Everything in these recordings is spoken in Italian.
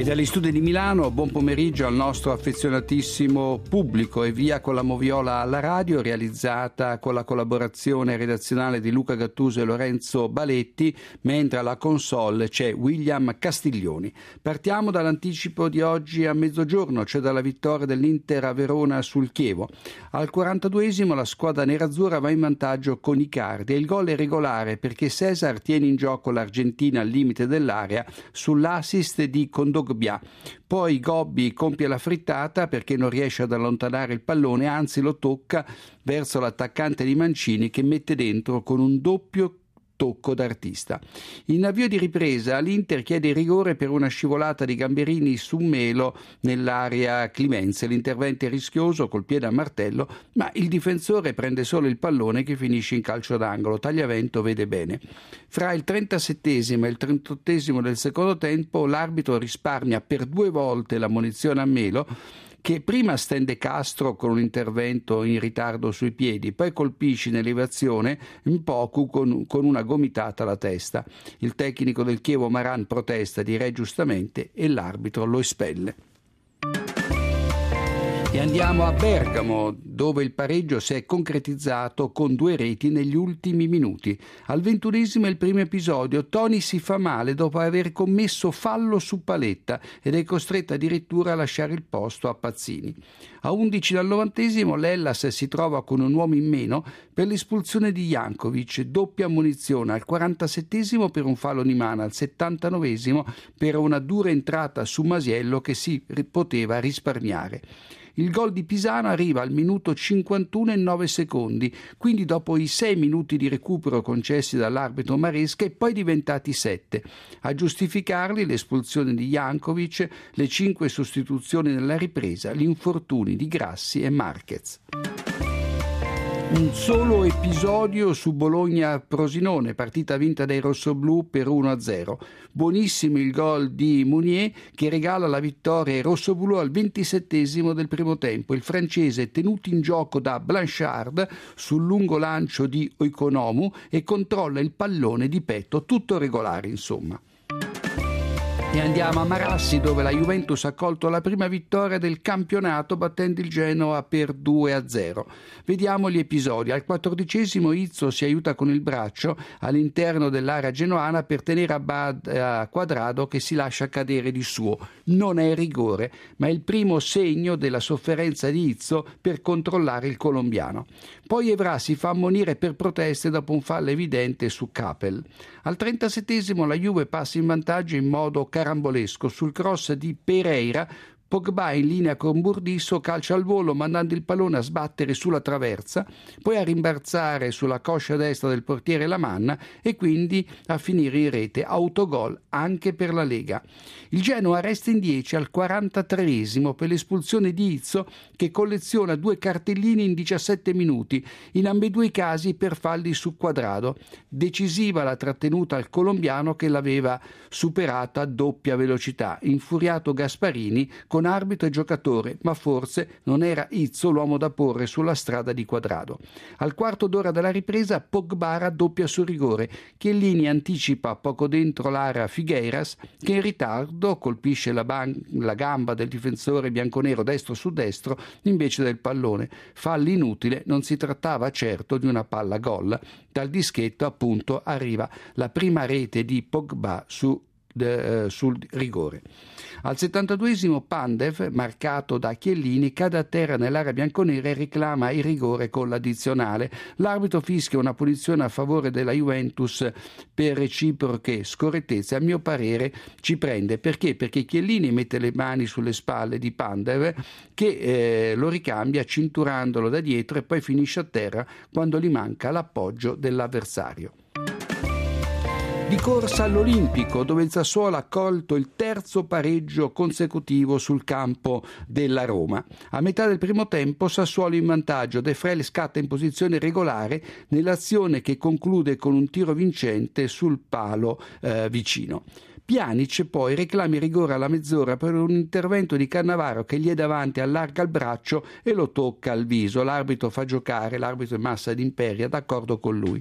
E dagli studi di Milano, buon pomeriggio al nostro affezionatissimo pubblico e via con la moviola alla radio, realizzata con la collaborazione redazionale di Luca Gattuso e Lorenzo Baletti, mentre alla console c'è William Castiglioni. Partiamo dall'anticipo di oggi a mezzogiorno, cioè dalla vittoria dell'Inter a Verona sul Chievo. Al 42esimo la squadra nerazzurra va in vantaggio con Icardi e il gol è regolare perché Cesar tiene in gioco l'Argentina al limite dell'area sull'assist di Condoglia Gogbia. Poi Gobbi compie la frittata perché non riesce ad allontanare il pallone, anzi lo tocca verso l'attaccante di Mancini che mette dentro con un doppio tocco d'artista. In avvio di ripresa l'Inter chiede rigore per una scivolata di Gamberini su Melo nell'area Climenze. L'intervento è rischioso col piede a martello, ma il difensore prende solo il pallone che finisce in calcio d'angolo. Tagliavento vede bene. Fra il 37 e il 38 del secondo tempo l'arbitro risparmia per due volte la munizione a Melo che prima stende Castro con un intervento in ritardo sui piedi, poi colpisce in elevazione poco con, con una gomitata alla testa. Il tecnico del Chievo Maran protesta, direi giustamente, e l'arbitro lo espelle. Andiamo a Bergamo, dove il pareggio si è concretizzato con due reti negli ultimi minuti. Al ventunesimo il primo episodio. Tony si fa male dopo aver commesso fallo su paletta ed è costretto addirittura a lasciare il posto a Pazzini. A 11 dal novantesimo l'Ellas si trova con un uomo in meno per l'espulsione di Jankovic, doppia munizione al 47 per un fallo di mano, al 79 per una dura entrata su Masiello che si poteva risparmiare. Il gol di Pisano arriva al minuto 51 e 9 secondi, quindi dopo i 6 minuti di recupero concessi dall'arbitro Maresca e poi diventati 7. A giustificarli l'espulsione di Jankovic, le 5 sostituzioni nella ripresa, gli infortuni di Grassi e Marquez. Un solo episodio su Bologna-Prosinone, partita vinta dai rossoblù per 1-0. Buonissimo il gol di Mounier che regala la vittoria ai rossoblù al 27 del primo tempo. Il francese tenuto in gioco da Blanchard sul lungo lancio di Oikonomu e controlla il pallone di petto, tutto regolare insomma. E andiamo a Marassi dove la Juventus ha colto la prima vittoria del campionato battendo il Genoa per 2-0. Vediamo gli episodi. Al quattordicesimo Izzo si aiuta con il braccio all'interno dell'area genoana per tenere a, bad, a Quadrado che si lascia cadere di suo. Non è rigore, ma è il primo segno della sofferenza di Izzo per controllare il colombiano. Poi Evra si fa ammonire per proteste dopo un fallo evidente su Capel. Al 37 la Juve passa in vantaggio in modo carambolesco sul cross di Pereira Pogba in linea con Burdisso calcia al volo mandando il pallone a sbattere sulla traversa, poi a rimbalzare sulla coscia destra del portiere Lamanna e quindi a finire in rete. Autogol anche per la Lega. Il Genoa resta in 10 al 43 per l'espulsione di Izzo che colleziona due cartellini in 17 minuti, in ambedue i casi per falli su quadrado. Decisiva la trattenuta al colombiano che l'aveva superata a doppia velocità. Infuriato Gasparini con con arbitro e giocatore, ma forse non era Izzo l'uomo da porre sulla strada di Quadrado. Al quarto d'ora della ripresa Pogba raddoppia su rigore. Chiellini anticipa poco dentro l'area Figueiras che in ritardo colpisce la, ban- la gamba del difensore bianconero destro su destro invece del pallone. Fallo inutile, non si trattava certo di una palla gol. Dal dischetto appunto arriva la prima rete di Pogba su de, eh, sul rigore. Al 72esimo Pandev, marcato da Chiellini, cade a terra nell'area bianconera e reclama il rigore con l'addizionale. L'arbitro fischia una punizione a favore della Juventus per reciproche scorrettezze. A mio parere ci prende perché? Perché Chiellini mette le mani sulle spalle di Pandev che eh, lo ricambia cinturandolo da dietro e poi finisce a terra quando gli manca l'appoggio dell'avversario. Di corsa all'Olimpico, dove il Sassuolo ha colto il terzo pareggio consecutivo sul campo della Roma. A metà del primo tempo Sassuolo in vantaggio, De Frel scatta in posizione regolare nell'azione che conclude con un tiro vincente sul palo eh, vicino. Pjanic poi reclama il rigore alla mezz'ora per un intervento di Cannavaro che gli è davanti, allarga il braccio e lo tocca al viso. L'arbitro fa giocare, l'arbitro è Massa d'Imperia, d'accordo con lui.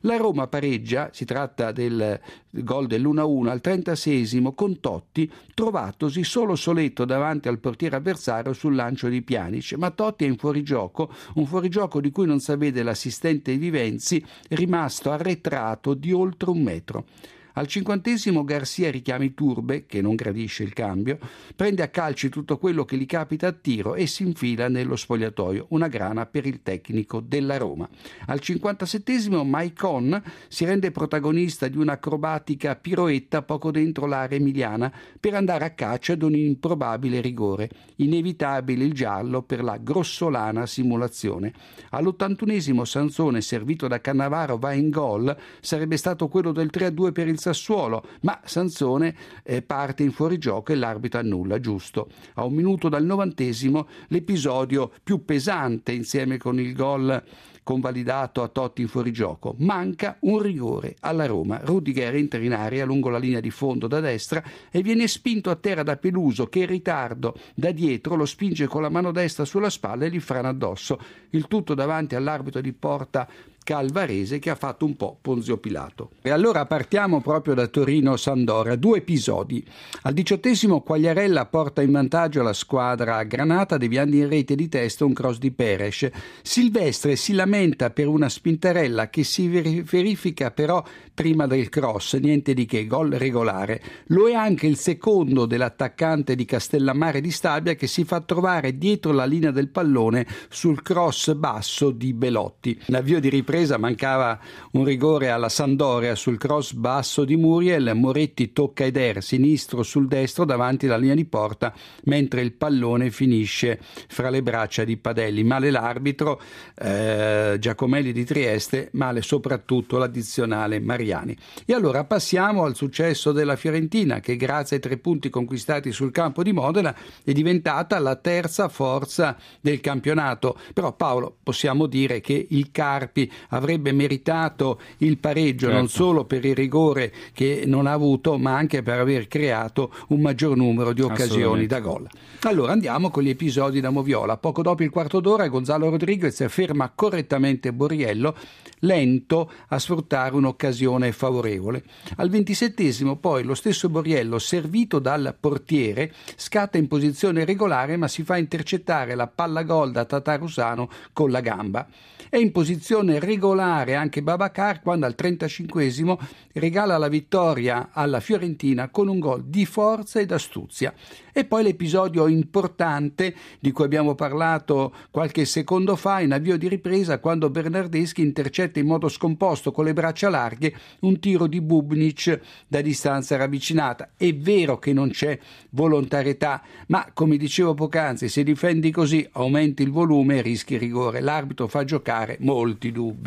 La Roma pareggia, si tratta del gol dell'1-1 al 36 con Totti, trovatosi solo soletto davanti al portiere avversario sul lancio di Pjanic, ma Totti è in fuorigioco, un fuorigioco di cui non sa vede l'assistente Vivenzi, rimasto arretrato di oltre un metro. Al cinquantesimo Garcia richiama i Turbe, che non gradisce il cambio, prende a calci tutto quello che gli capita a tiro e si infila nello spogliatoio, una grana per il tecnico della Roma. Al cinquantasettesimo Maicon si rende protagonista di un'acrobatica piroetta poco dentro l'area emiliana per andare a caccia ad un improbabile rigore. Inevitabile il giallo per la grossolana simulazione. All'ottantunesimo Sansone, servito da Cannavaro, va in gol, sarebbe stato quello del 3-2 per il Sassuolo, ma Sansone eh, parte in fuorigioco e l'arbitro annulla, giusto. A un minuto dal novantesimo l'episodio più pesante insieme con il gol convalidato a Totti in fuorigioco. Manca un rigore alla Roma. Rudiger entra in aria lungo la linea di fondo da destra e viene spinto a terra da Peluso che in ritardo da dietro lo spinge con la mano destra sulla spalla e gli frana addosso. Il tutto davanti all'arbitro di porta Calvarese che ha fatto un po' Ponzio Pilato. E allora partiamo proprio da Torino-Sandora, due episodi. Al diciottesimo Quagliarella porta in vantaggio la squadra Granata deviando in rete di testa un cross di Peres. Silvestre si lamenta per una spintarella che si verifica però prima del cross, niente di che, gol regolare. Lo è anche il secondo dell'attaccante di Castellammare di Stabia che si fa trovare dietro la linea del pallone sul cross basso di Belotti. L'avvio di ripresa ripresa mancava un rigore alla Sandoria sul cross basso di Muriel, Moretti tocca Eder sinistro sul destro davanti alla linea di porta mentre il pallone finisce fra le braccia di Padelli. Male l'arbitro eh, Giacomelli di Trieste, male soprattutto l'addizionale Mariani. E allora passiamo al successo della Fiorentina che grazie ai tre punti conquistati sul campo di Modena è diventata la terza forza del campionato. Però Paolo possiamo dire che il Carpi avrebbe meritato il pareggio certo. non solo per il rigore che non ha avuto, ma anche per aver creato un maggior numero di occasioni da gol. Allora andiamo con gli episodi da Moviola. Poco dopo il quarto d'ora Gonzalo Rodriguez ferma correttamente Borriello, lento a sfruttare un'occasione favorevole. Al ventisettesimo poi lo stesso Borriello, servito dal portiere, scatta in posizione regolare ma si fa intercettare la palla gol da Tatarusano con la gamba. È in posizione regolare anche Babacar quando al 35 regala la vittoria alla Fiorentina con un gol di forza ed astuzia. E poi l'episodio importante di cui abbiamo parlato qualche secondo fa in avvio di ripresa quando Bernardeschi intercetta in modo scomposto con le braccia larghe un tiro di Bubnic da distanza ravvicinata. È vero che non c'è volontarietà, ma come dicevo poc'anzi, se difendi così aumenti il volume e rischi rigore. L'arbitro fa giocare molti dubbi.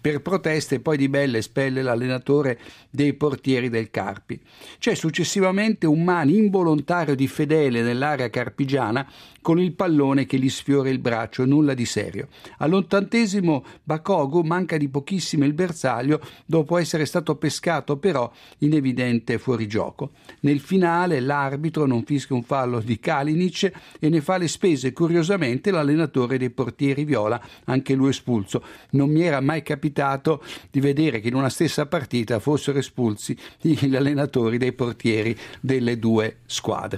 Per proteste poi Di Belle espelle l'allenatore dei portieri del Carpi. C'è successivamente un mani involontario di Fedele nell'area carpigiana con il pallone che gli sfiora il braccio, nulla di serio. All'ottantesimo Bakogu manca di pochissimo il bersaglio dopo essere stato pescato però in evidente fuorigioco. Nel finale l'arbitro non fischia un fallo di Kalinic e ne fa le spese curiosamente l'allenatore dei portieri viola, anche lui espulso. Non mi era mai capitato di vedere che in una stessa partita fossero espulsi gli allenatori dei portieri delle due squadre.